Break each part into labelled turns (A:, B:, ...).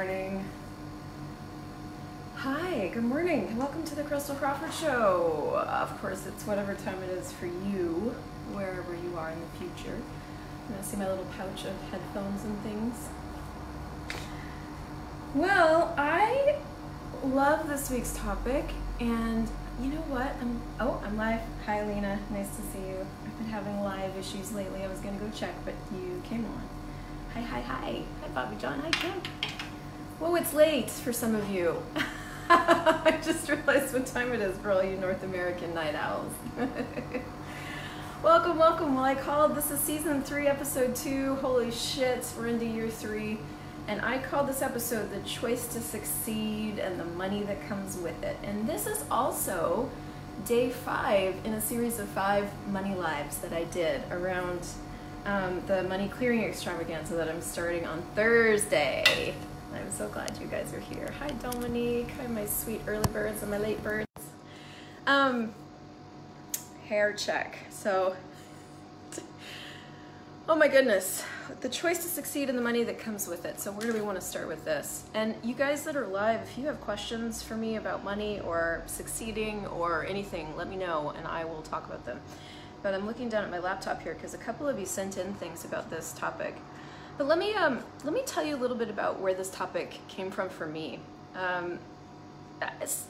A: morning. Hi, good morning. and Welcome to the Christel Crawford Show. Of course, it's whatever time it is for you, wherever you are in the future. Want to see my little pouch of headphones and things? Well, I love this week's topic, and you know what? I'm oh, I'm live. Hi, Lena. Nice to see you. I've been having live issues lately. I was gonna go check, but you came on. Hi, hi, hi. Hi, Bobby John. Hi, Kim. Whoa, it's late for some of you. I just realized what time it is for all you North American night owls. welcome, welcome. Well, I called this is season three, episode two. Holy shit, we're into year three. And I called this episode The Choice to Succeed and the Money That Comes with It. And this is also day five in a series of five money lives that I did around um, the money clearing extravaganza that I'm starting on Thursday. I'm so glad you guys are here. Hi, Dominique. Hi, my sweet early birds and my late birds. Um, hair check. So, oh my goodness, the choice to succeed and the money that comes with it. So, where do we want to start with this? And you guys that are live, if you have questions for me about money or succeeding or anything, let me know and I will talk about them but I'm looking down at my laptop here because a couple of you sent in things about this topic. But let me um, let me tell you a little bit about where this topic came from for me. Um,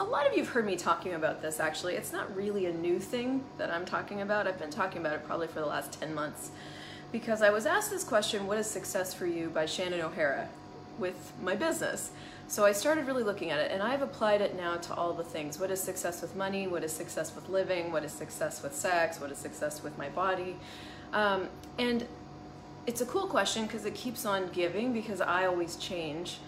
A: a lot of you have heard me talking about this actually. It's not really a new thing that I'm talking about. I've been talking about it probably for the last 10 months because I was asked this question, what is success for you by Shannon O'Hara with my business. So I started really looking at it and I've applied it now to all the things. What is success with money? What is success with living? What is success with sex? What is success with my body? Um, and it's a cool question because it keeps on giving because I always change.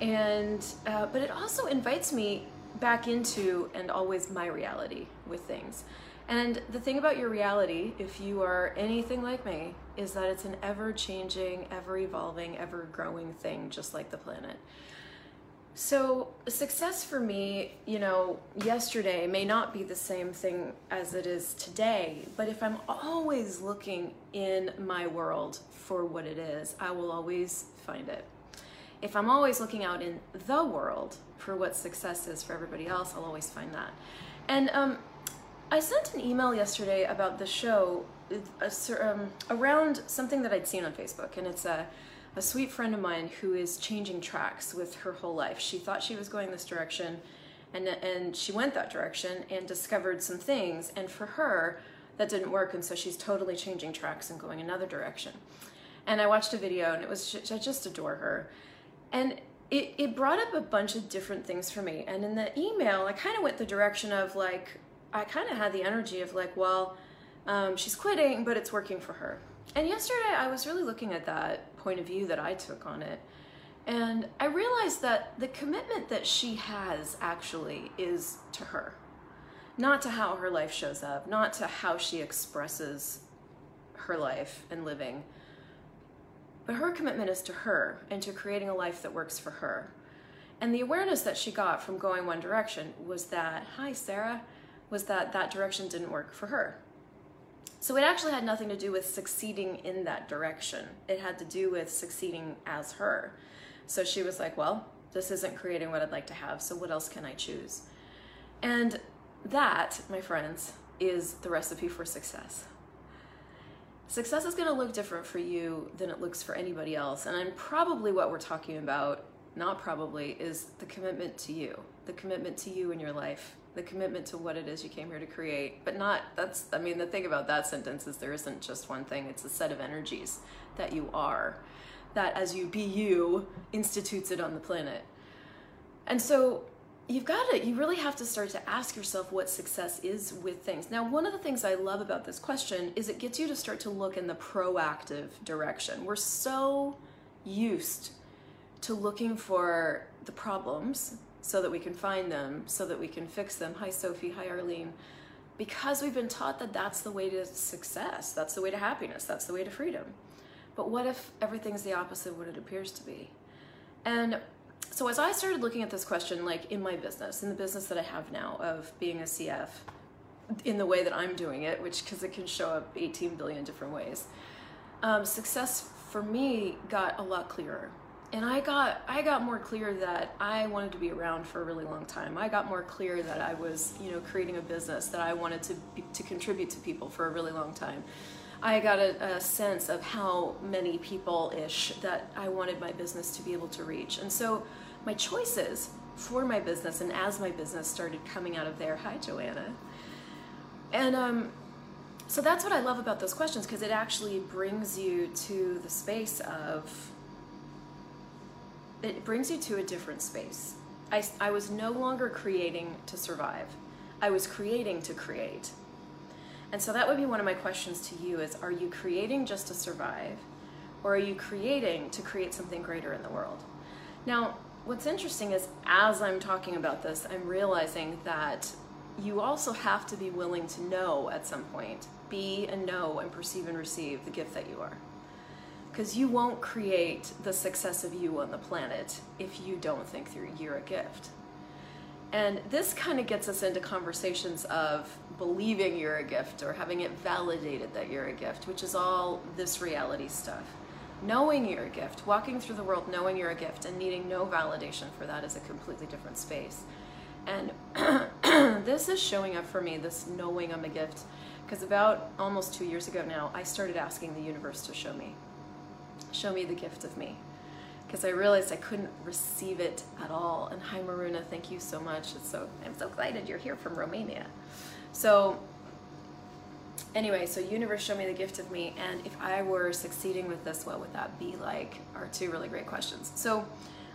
A: And, uh, but it also invites me back into and always my reality with things. And the thing about your reality, if you are anything like me, is that it's an ever changing, ever evolving, ever growing thing, just like the planet. So, success for me, you know, yesterday may not be the same thing as it is today, but if I'm always looking in my world for what it is, I will always find it. If I'm always looking out in the world for what success is for everybody else, I'll always find that. And um, I sent an email yesterday about the show uh, um, around something that I'd seen on Facebook, and it's a a sweet friend of mine who is changing tracks with her whole life. She thought she was going this direction and and she went that direction and discovered some things and for her that didn't work and so she's totally changing tracks and going another direction. And I watched a video and it was I just adore her. And it, it brought up a bunch of different things for me. And in the email, I kind of went the direction of like, I kind of had the energy of like, well, um, she's quitting, but it's working for her. And yesterday I was really looking at that point of view that I took on it. And I realized that the commitment that she has actually is to her, not to how her life shows up, not to how she expresses her life and living. But her commitment is to her and to creating a life that works for her. And the awareness that she got from going one direction was that, hi, Sarah, was that that direction didn't work for her. So it actually had nothing to do with succeeding in that direction. It had to do with succeeding as her. So she was like, well, this isn't creating what I'd like to have, so what else can I choose? And that, my friends, is the recipe for success. Success is going to look different for you than it looks for anybody else. And I'm probably what we're talking about, not probably, is the commitment to you, the commitment to you in your life, the commitment to what it is you came here to create. But not, that's, I mean, the thing about that sentence is there isn't just one thing, it's a set of energies that you are, that as you be you, institutes it on the planet. And so you've got to, you really have to start to ask yourself what success is with things. Now, one of the things I love about this question is it gets you to start to look in the proactive direction. We're so used to looking for the problems so that we can find them, so that we can fix them. Hi, Sophie. Hi, Arlene. Because we've been taught that that's the way to success, that's the way to happiness, that's the way to freedom. But what if everything's the opposite of what it appears to be? And so as I started looking at this question, like in my business, in the business that I have now of being a CF, in the way that I'm doing it, which because it can show up 18 billion different ways, um, success for me got a lot clearer and I got I got more clear that I wanted to be around for a really long time. I got more clear that I was, you know, creating a business that I wanted to to contribute to people for a really long time. I got a, a sense of how many people ish that I wanted my business to be able to reach. And so my choices for my business and as my business started coming out of there, hi Joanna. And um, so that's what I love about those questions because it actually brings you to the space of, it brings you to a different space. I, I was no longer creating to survive. I was creating to create. And so that would be one of my questions to you is are you creating just to survive or are you creating to create something greater in the world? Now, what's interesting is as I'm talking about this, I'm realizing that you also have to be willing to know at some point, be and know and perceive and receive the gift that you are. Because you won't create the success of you on the planet if you don't think through you're a gift. And this kind of gets us into conversations of believing you're a gift or having it validated that you're a gift, which is all this reality stuff. Knowing you're a gift, walking through the world knowing you're a gift and needing no validation for that is a completely different space. And this is showing up for me, this knowing I'm a gift, because about almost two years ago now, I started asking the universe to show me. Show me the gift of me because I realized I couldn't receive it at all. And hi, Maruna, thank you so much. It's so I'm so excited you're here from Romania. So anyway, so universe show me the gift of me, and if I were succeeding with this, what would that be like? Are two really great questions. So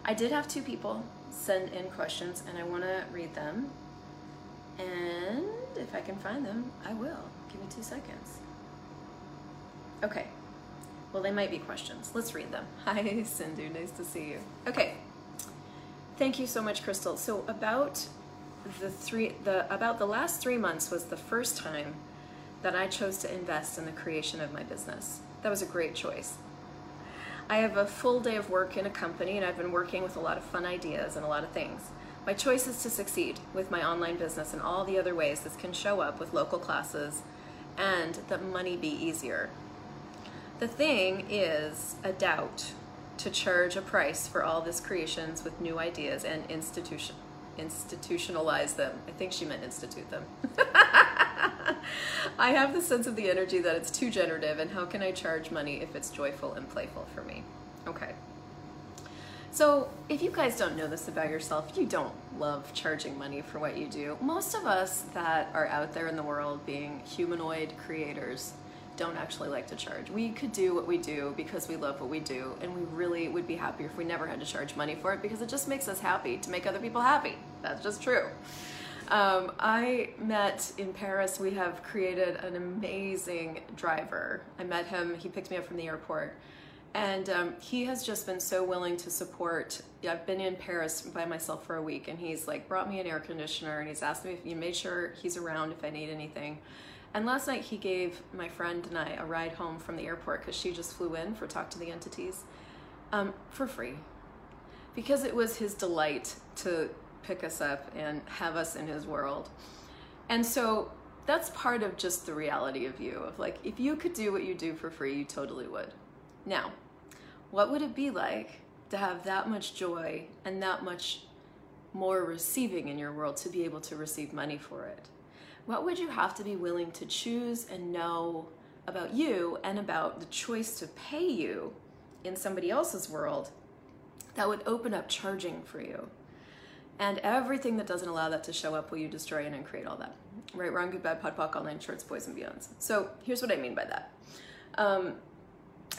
A: I did have two people send in questions, and I want to read them. And if I can find them, I will. Give me two seconds. Okay. Well, they might be questions. Let's read them. Hi, Sindhu. Nice to see you. Okay. Thank you so much, Christel. So about the three, the about the last three months was the first time that I chose to invest in the creation of my business. That was a great choice. I have a full day of work in a company, and I've been working with a lot of fun ideas and a lot of things. My choice is to succeed with my online business and all the other ways this can show up with local classes and that money be easier. The thing is a doubt to charge a price for all this creations with new ideas and institution institutionalize them. I think she meant institute them. I have the sense of the energy that it's too generative and how can I charge money if it's joyful and playful for me? Okay. So, if you guys don't know this about yourself, you don't love charging money for what you do. Most of us that are out there in the world being humanoid creators don't actually like to charge. We could do what we do because we love what we do, and we really would be happier if we never had to charge money for it because it just makes us happy to make other people happy. That's just true. Um, I met in Paris, we have created an amazing driver. I met him, he picked me up from the airport. And um, he has just been so willing to support. I've been in Paris by myself for a week, and he's like brought me an air conditioner, and he's asked me if he made sure he's around if I need anything. And last night he gave my friend and I a ride home from the airport because she just flew in for Talk to the Entities um, for free. Because it was his delight to pick us up and have us in his world. And so that's part of just the reality of you of like, if you could do what you do for free, you totally would. Now, what would it be like to have that much joy and that much more receiving in your world to be able to receive money for it? What would you have to be willing to choose and know about you and about the choice to pay you in somebody else's world that would open up charging for you? And everything that doesn't allow that to show up, will you destroy and create all that? Right, wrong, good, bad, POD POC, all nine shorts, boys, and beyonds. So here's what I mean by that. Um,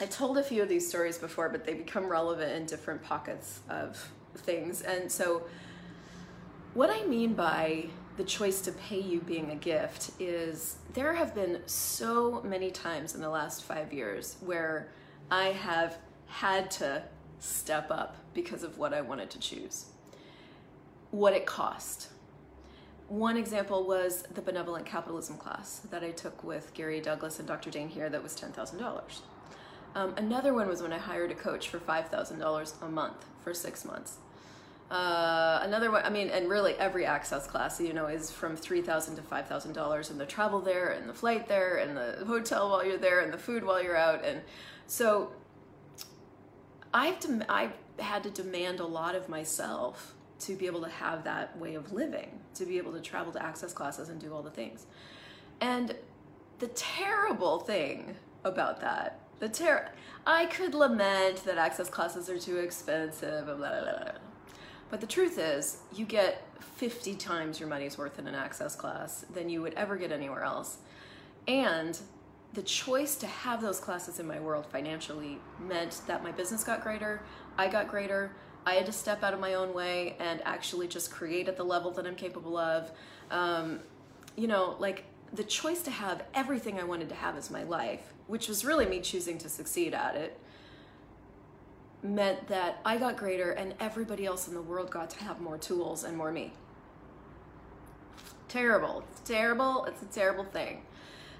A: I told a few of these stories before, but they become relevant in different pockets of things. And so, what I mean by the choice to pay you being a gift is there have been so many times in the last five years where I have had to step up because of what I wanted to choose, what it cost. One example was the benevolent capitalism class that I took with Gary Douglas and Dr. Dain Heer that was $10,000. Um, another one was when I hired a coach for $5,000 a month for six months. Uh, another one, I mean, and really every access class, you know, is from 3,000 to five thousand dollars, and the travel there, and the flight there, and the hotel while you're there, and the food while you're out, and so I've to, I've had to demand a lot of myself to be able to have that way of living, to be able to travel to access classes and do all the things. And the terrible thing about that, the ter I could lament that access classes are too expensive, blah, blah, blah, but the truth is, you get 50 times your money's worth in an access class than you would ever get anywhere else. And the choice to have those classes in my world financially meant that my business got greater, I got greater, I had to step out of my own way and actually just create at the level that I'm capable of. Um, you know, like the choice to have everything I wanted to have as my life, which was really me choosing to succeed at it, meant that I got greater and everybody else in the world got to have more tools and more me. Terrible. It's terrible. It's a terrible thing.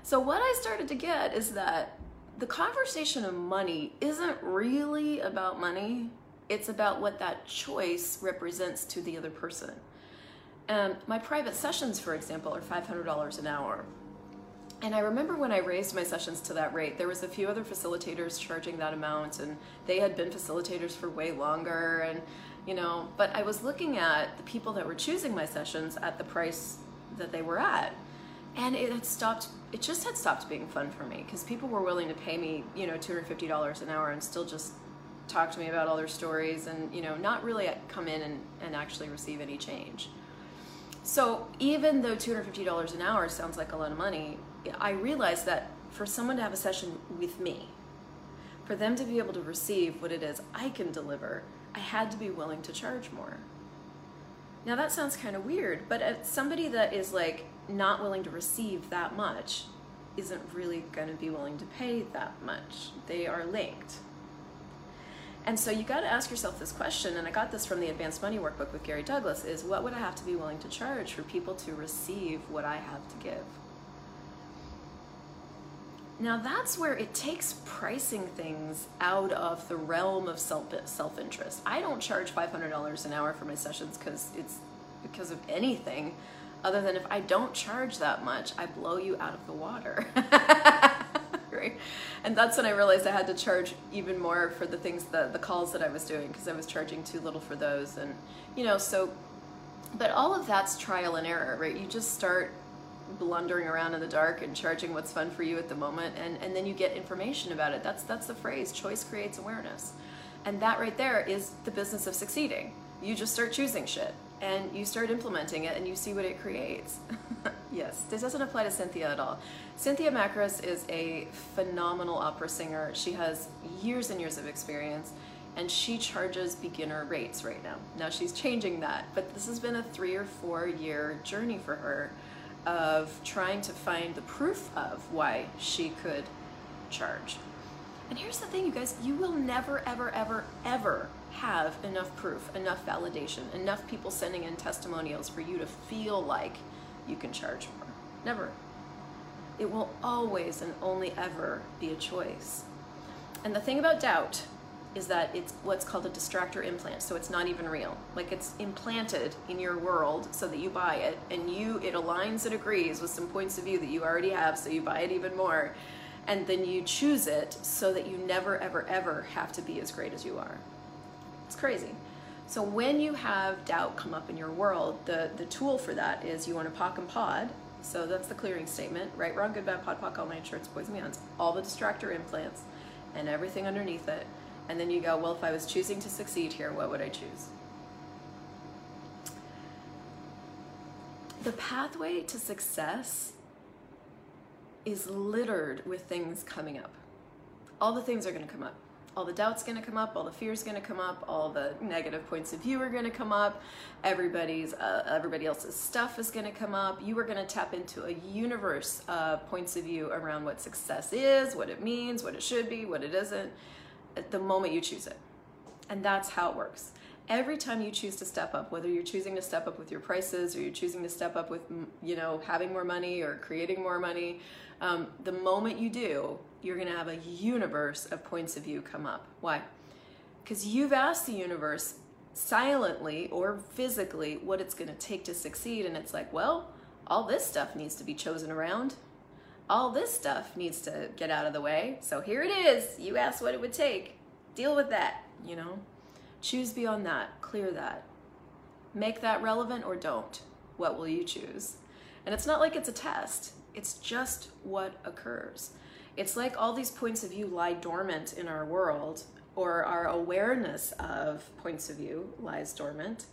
A: So, what I started to get is that the conversation of money isn't really about money, it's about what that choice represents to the other person. And my private sessions, for example, are $500 an hour. And I remember when I raised my sessions to that rate, there was a few other facilitators charging that amount, and they had been facilitators for way longer, and you know. But I was looking at the people that were choosing my sessions at the price that they were at, and it had stopped. It just had stopped being fun for me because people were willing to pay me, you know, two hundred fifty dollars an hour, and still just talk to me about all their stories, and you know, not really come in and, and actually receive any change. So even though $250 an hour sounds like a lot of money, I realized that for someone to have a session with me, for them to be able to receive what it is I can deliver, I had to be willing to charge more. Now that sounds kind of weird, but somebody that is like not willing to receive that much isn't really going to be willing to pay that much. They are linked. And so you got to ask yourself this question, and I got this from the Advanced Money Workbook with Gary Douglas, is what would I have to be willing to charge for people to receive what I have to give? Now that's where it takes pricing things out of the realm of self interest. I don't charge five hundred dollars an hour for my sessions because it's because of anything, other than if I don't charge that much, I blow you out of the water. right? And that's when I realized I had to charge even more for the things that the calls that I was doing because I was charging too little for those, and you know so. But all of that's trial and error, right? You just start blundering around in the dark and charging what's fun for you at the moment and, and then you get information about it. That's that's the phrase choice creates awareness. And that right there is the business of succeeding. You just start choosing shit and you start implementing it and you see what it creates. Yes this doesn't apply to cynthia at all. Cynthia macros is a phenomenal opera singer. She has years and years of experience and she charges beginner rates right now. Now she's changing that but this has been a three or four year journey for her of trying to find the proof of why she could charge. And here's the thing, you guys, you will never, ever, ever, ever have enough proof, enough validation, enough people sending in testimonials for you to feel like you can charge more. Never. It will always and only ever be a choice. And the thing about doubt is that it's what's called a distractor implant so it's not even real. Like it's implanted in your world so that you buy it and you it aligns and agrees with some points of view that you already have so you buy it even more and then you choose it so that you never ever ever have to be as great as you are. It's crazy. So when you have doubt come up in your world the the tool for that is you want to POC and POD. So that's the clearing statement. Right wrong good bad POD POC all nine shorts boys and beyonds all the distractor implants and everything underneath it and then you go, well, if I was choosing to succeed here, what would I choose? The pathway to success is littered with things coming up. All the things are going to come up. All the doubts going to come up, all the fears going to come up, all the negative points of view are going to come up. Everybody's uh, everybody else's stuff is going to come up. You are going to tap into a universe of points of view around what success is, what it means, what it should be, what it isn't the moment you choose it. And that's how it works. Every time you choose to step up, whether you're choosing to step up with your prices or you're choosing to step up with, you know, having more money or creating more money, um, the moment you do, you're going to have a universe of points of view come up. Why? Because you've asked the universe silently or physically what it's going to take to succeed. And it's like, well, all this stuff needs to be chosen around all this stuff needs to get out of the way. So here it is. You asked what it would take. Deal with that, you know? Choose beyond that, clear that. Make that relevant or don't. What will you choose? And it's not like it's a test, it's just what occurs. It's like all these points of view lie dormant in our world, or our awareness of points of view lies dormant.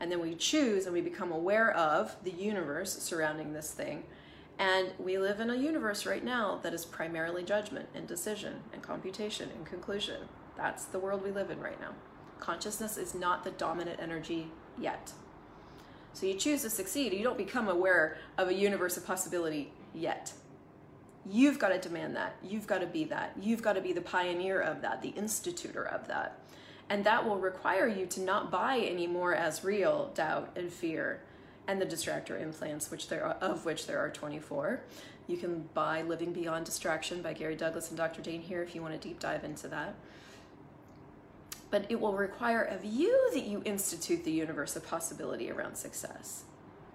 A: And then we choose and we become aware of the universe surrounding this thing. And we live in a universe right now that is primarily judgment and decision and computation and conclusion. That's the world we live in right now. Consciousness is not the dominant energy yet. So you choose to succeed. You don't become aware of a universe of possibility yet. You've got to demand that. You've got to be that. You've got to be the pioneer of that, the institutor of that. And that will require you to not buy anymore as real doubt and fear and the distractor implants, which there are, of which there are 24. You can buy Living Beyond Distraction by Gary Douglas and Dr. Dain Heer if you want to deep dive into that. But it will require of you that you institute the universe of possibility around success.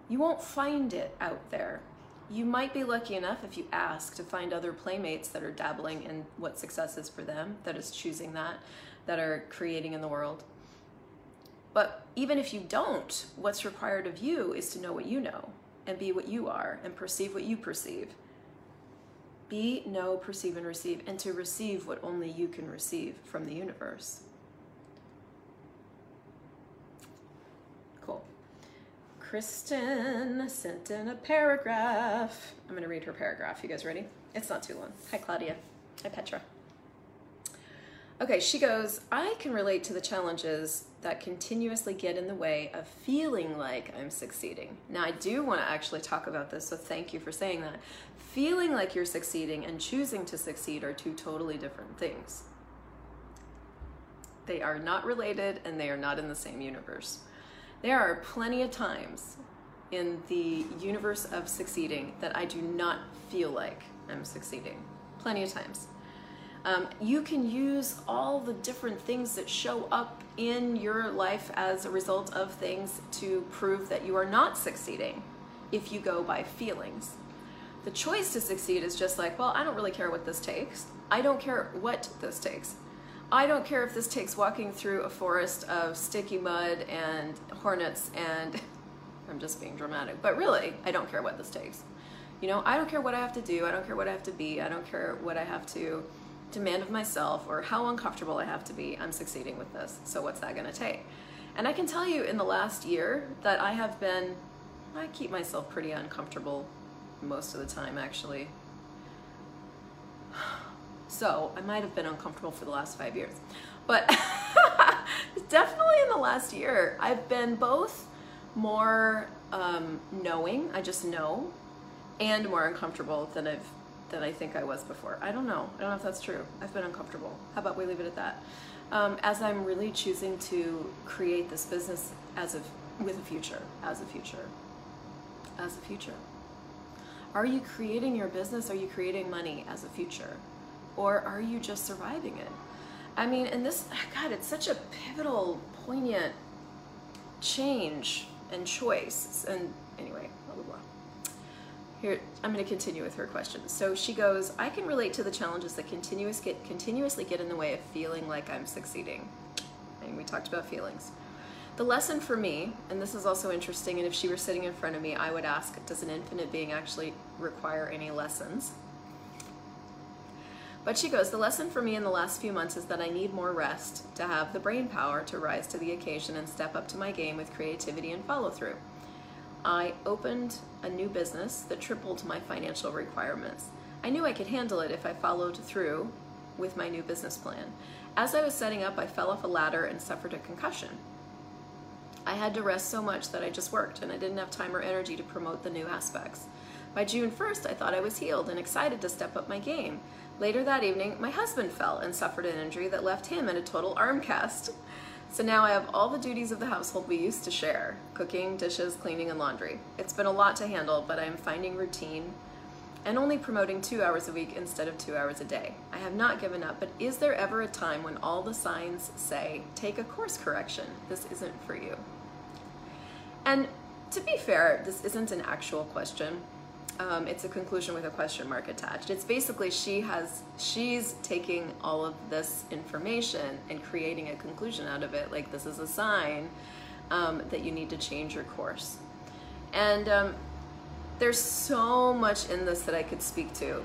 A: You won't find it out there. You might be lucky enough if you ask to find other playmates that are dabbling in what success is for them, that is choosing that, that are creating in the world. But even if you don't, what's required of you is to know what you know and be what you are and perceive what you perceive. Be, know, perceive, and receive, and to receive what only you can receive from the universe. Cool. Kristen sent in a paragraph. I'm going to read her paragraph. You guys ready? It's not too long. Hi, Claudia. Hi, Petra. Okay, she goes, I can relate to the challenges that continuously get in the way of feeling like I'm succeeding. Now, I do want to actually talk about this, so thank you for saying that. Feeling like you're succeeding and choosing to succeed are two totally different things. They are not related and they are not in the same universe. There are plenty of times in the universe of succeeding that I do not feel like I'm succeeding. Plenty of times. Um, you can use all the different things that show up in your life as a result of things to prove that you are not succeeding if you go by feelings. The choice to succeed is just like, well, I don't really care what this takes. I don't care what this takes. I don't care if this takes walking through a forest of sticky mud and hornets and I'm just being dramatic, but really, I don't care what this takes. You know, I don't care what I have to do. I don't care what I have to be. I don't care what I have to demand of myself or how uncomfortable I have to be, I'm succeeding with this. So what's that going to take? And I can tell you in the last year that I have been, I keep myself pretty uncomfortable most of the time actually. So I might have been uncomfortable for the last five years. But definitely in the last year, I've been both more um, knowing, I just know, and more uncomfortable than I've than I think I was before. I don't know. I don't know if that's true. I've been uncomfortable. How about we leave it at that? Um, as I'm really choosing to create this business as a with a future, as a future, as a future. Are you creating your business? Are you creating money as a future? Or are you just surviving it? I mean, and this, God, it's such a pivotal, poignant change and choice. And anyway, here, I'm going to continue with her question. So she goes, I can relate to the challenges that continuous get, continuously get in the way of feeling like I'm succeeding. And we talked about feelings. The lesson for me, and this is also interesting, and if she were sitting in front of me, I would ask, does an infinite being actually require any lessons? But she goes, the lesson for me in the last few months is that I need more rest to have the brain power to rise to the occasion and step up to my game with creativity and follow through. I opened a new business that tripled my financial requirements. I knew I could handle it if I followed through with my new business plan. As I was setting up, I fell off a ladder and suffered a concussion. I had to rest so much that I just worked and I didn't have time or energy to promote the new aspects. By June 1st, I thought I was healed and excited to step up my game. Later that evening, my husband fell and suffered an injury that left him in a total arm cast. So now I have all the duties of the household we used to share cooking, dishes, cleaning, and laundry. It's been a lot to handle, but I'm finding routine and only promoting two hours a week instead of two hours a day. I have not given up, but is there ever a time when all the signs say, take a course correction? This isn't for you. And to be fair, this isn't an actual question. Um, it's a conclusion with a question mark attached. It's basically she has she's taking all of this information and creating a conclusion out of it. Like this is a sign um, that you need to change your course. And um, there's so much in this that I could speak to.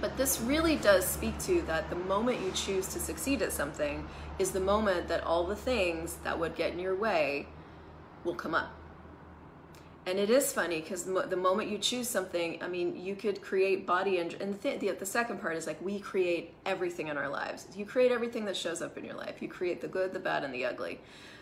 A: But this really does speak to that the moment you choose to succeed at something is the moment that all the things that would get in your way will come up. And it is funny because the moment you choose something, I mean, you could create body and, and the, the, the second part is like we create everything in our lives. You create everything that shows up in your life. You create the good, the bad, and the ugly.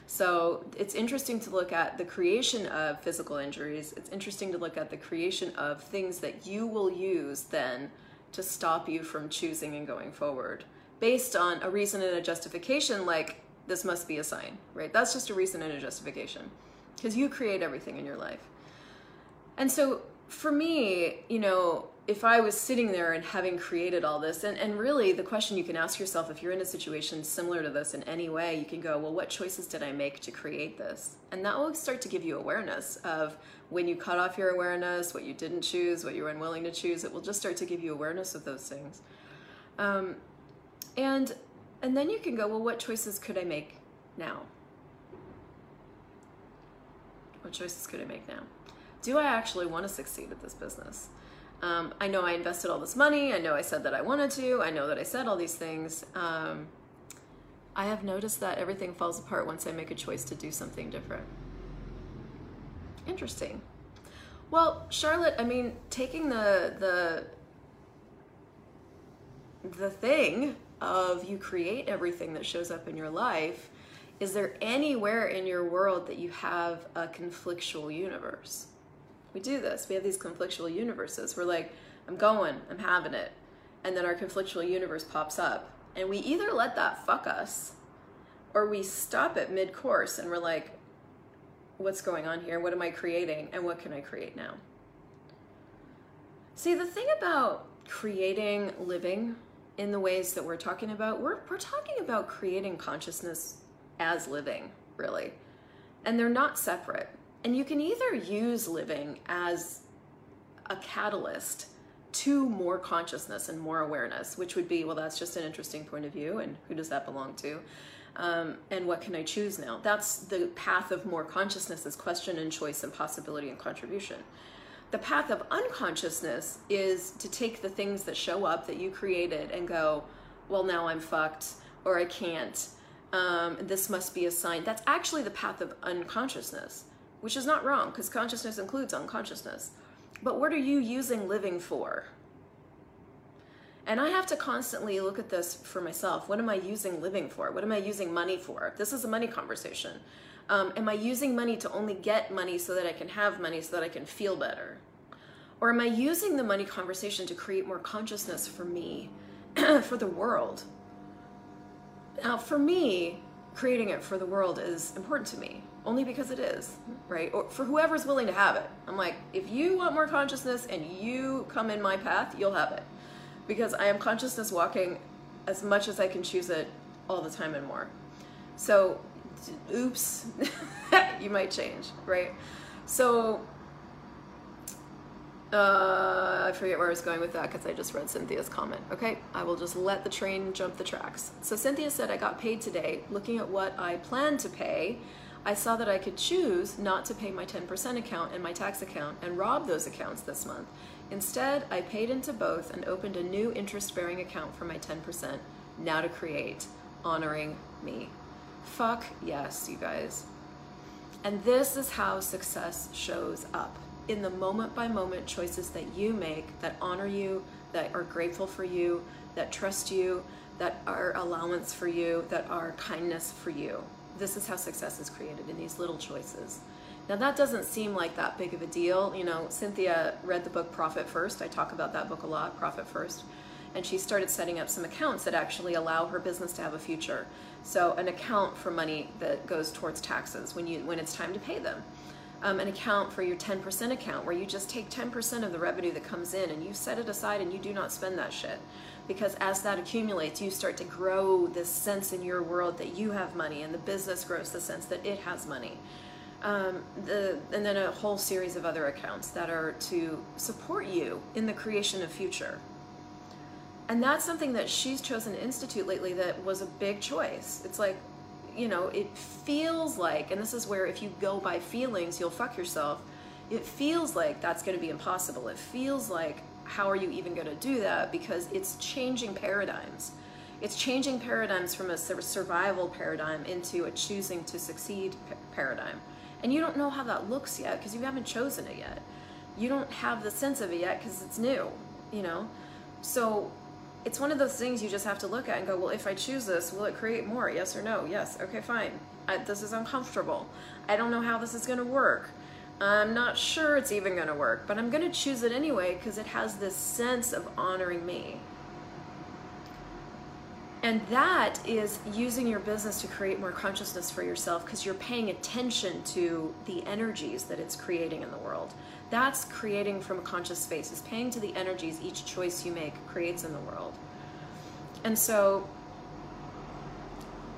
A: So it's interesting to look at the creation of physical injuries. It's interesting to look at the creation of things that you will use then to stop you from choosing and going forward based on a reason and a justification like this must be a sign, right? That's just a reason and a justification because you create everything in your life. And so for me, you know, if I was sitting there and having created all this, and, and really the question you can ask yourself if you're in a situation similar to this in any way, you can go, well, what choices did I make to create this? And that will start to give you awareness of when you cut off your awareness, what you didn't choose, what you were unwilling to choose. It will just start to give you awareness of those things. Um, and and then you can go, well, what choices could I make now? What choices could I make now? Do I actually want to succeed at this business? Um, I know I invested all this money. I know I said that I wanted to. I know that I said all these things. Um, I have noticed that everything falls apart once I make a choice to do something different. Interesting. Well, Charlotte, I mean, taking the the the thing of you create everything that shows up in your life, is there anywhere in your world that you have a conflictual universe? We do this. We have these conflictual universes. We're like, I'm going, I'm having it. And then our conflictual universe pops up. And we either let that fuck us or we stop it mid course and we're like, what's going on here? What am I creating? And what can I create now? See, the thing about creating living in the ways that we're talking about, we're, we're talking about creating consciousness as living, really. And they're not separate. And you can either use living as a catalyst to more consciousness and more awareness, which would be, well, that's just an interesting point of view, and who does that belong to? Um, and what can I choose now? That's the path of more consciousness is question and choice and possibility and contribution. The path of unconsciousness is to take the things that show up that you created and go, well, now I'm fucked, or I can't. Um, this must be a sign. That's actually the path of unconsciousness which is not wrong because consciousness includes unconsciousness. But what are you using living for? And I have to constantly look at this for myself. What am I using living for? What am I using money for? This is a money conversation. Um, am I using money to only get money so that I can have money so that I can feel better? Or am I using the money conversation to create more consciousness for me, for the world? Now, for me, creating it for the world is important to me only because it is, right? Or for whoever's willing to have it. I'm like, if you want more consciousness and you come in my path, you'll have it. Because I am consciousness walking as much as I can choose it all the time and more. So, oops, you might change, right? So, uh, I forget where I was going with that because I just read Cynthia's comment. Okay, I will just let the train jump the tracks. So Cynthia said, I got paid today. Looking at what I plan to pay, I saw that I could choose not to pay my 10% account and my tax account and rob those accounts this month. Instead, I paid into both and opened a new interest bearing account for my 10%, now to create, honoring me. Fuck yes, you guys. And this is how success shows up in the moment by moment choices that you make that honor you, that are grateful for you, that trust you, that are allowance for you, that are kindness for you this is how success is created in these little choices. Now that doesn't seem like that big of a deal. You know, Cynthia read the book Profit First. I talk about that book a lot, Profit First. And she started setting up some accounts that actually allow her business to have a future. So an account for money that goes towards taxes when you when it's time to pay them. Um, an account for your 10% account where you just take 10% of the revenue that comes in and you set it aside and you do not spend that shit because as that accumulates, you start to grow this sense in your world that you have money, and the business grows the sense that it has money. Um, the, and then a whole series of other accounts that are to support you in the creation of future. And that's something that she's chosen to institute lately that was a big choice. It's like, you know, it feels like, and this is where if you go by feelings, you'll fuck yourself. It feels like that's going to be impossible. It feels like, how are you even going to do that? Because it's changing paradigms. It's changing paradigms from a survival paradigm into a choosing to succeed paradigm. And you don't know how that looks yet because you haven't chosen it yet. You don't have the sense of it yet because it's new, you know? So it's one of those things you just have to look at and go, well, if I choose this, will it create more? Yes or no? Yes. Okay, fine. I, this is uncomfortable. I don't know how this is going to work. I'm not sure it's even going to work, but I'm going to choose it anyway because it has this sense of honoring me. And that is using your business to create more consciousness for yourself because you're paying attention to the energies that it's creating in the world. That's creating from a conscious space, is paying to the energies each choice you make creates in the world. And so,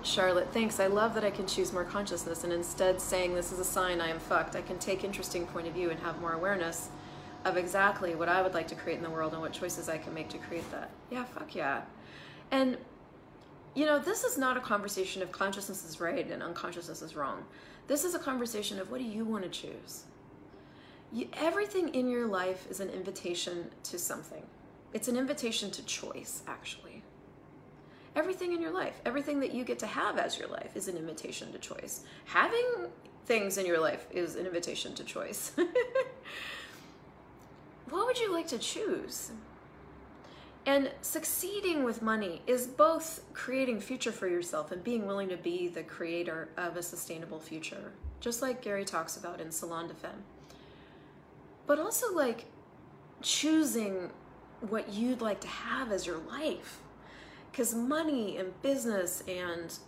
A: Charlotte, thanks. I love that I can choose more consciousness and instead saying this is a sign I am fucked, I can take interesting point of view and have more awareness of exactly what I would like to create in the world and what choices I can make to create that. Yeah, fuck yeah. And you know, this is not a conversation of consciousness is right and unconsciousness is wrong. This is a conversation of what do you want to choose? You, everything in your life is an invitation to something. It's an invitation to choice, actually. Everything in your life, everything that you get to have as your life is an invitation to choice. Having things in your life is an invitation to choice. what would you like to choose? And succeeding with money is both creating future for yourself and being willing to be the creator of a sustainable future, just like Gary talks about in Salon de Femme but also like choosing what you'd like to have as your life. Because money and business and,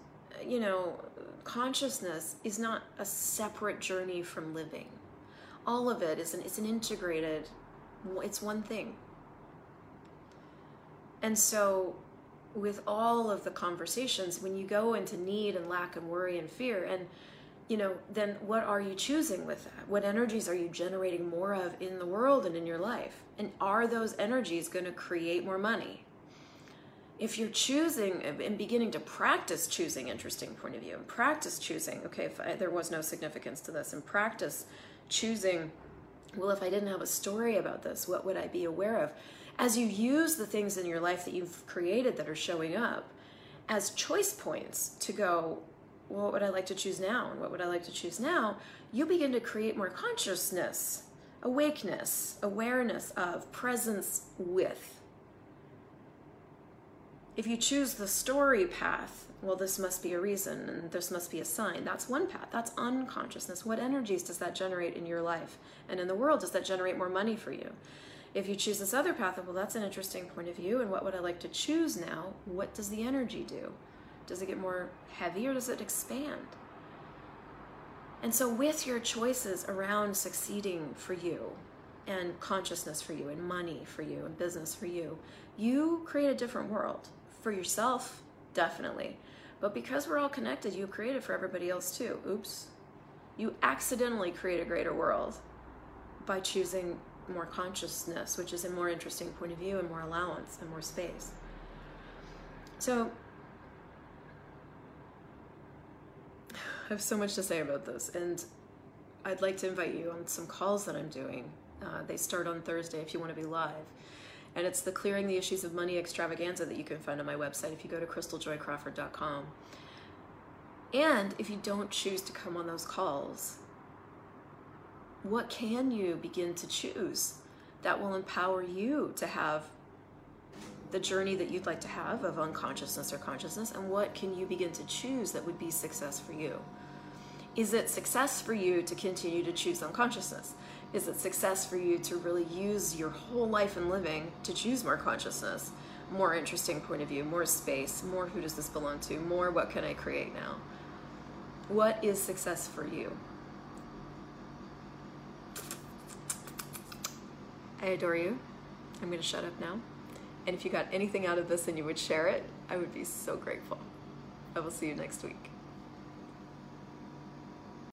A: you know, consciousness is not a separate journey from living. All of it is an, it's an integrated, it's one thing. And so, with all of the conversations, when you go into need and lack and worry and fear, and you know, then what are you choosing with that? What energies are you generating more of in the world and in your life? And are those energies going to create more money? If you're choosing and beginning to practice choosing interesting point of view and practice choosing, okay, if I, there was no significance to this, and practice choosing, well, if I didn't have a story about this, what would I be aware of? As you use the things in your life that you've created that are showing up as choice points to go, what would I like to choose now? And what would I like to choose now? You begin to create more consciousness, awakeness, awareness of, presence with. If you choose the story path, well, this must be a reason and this must be a sign. That's one path. That's unconsciousness. What energies does that generate in your life and in the world? Does that generate more money for you? If you choose this other path, well, that's an interesting point of view. And what would I like to choose now? What does the energy do? Does it get more heavy or does it expand? And so, with your choices around succeeding for you, and consciousness for you, and money for you, and business for you, you create a different world for yourself, definitely. But because we're all connected, you create it for everybody else too. Oops. You accidentally create a greater world by choosing more consciousness, which is a more interesting point of view and more allowance and more space. So, I have so much to say about this, and I'd like to invite you on some calls that I'm doing. Uh, they start on Thursday if you want to be live. And it's the Clearing the Issues of Money extravaganza that you can find on my website if you go to christeljoycrawford.com. And if you don't choose to come on those calls, what can you begin to choose that will empower you to have the journey that you'd like to have of unconsciousness or consciousness, and what can you begin to choose that would be success for you? Is it success for you to continue to choose unconsciousness? Is it success for you to really use your whole life and living to choose more consciousness, more interesting point of view, more space, more who does this belong to, more what can I create now? What is success for you? I adore you. I'm going to shut up now. And if you got anything out of this and you would share it, I would be so grateful. I will see you next week.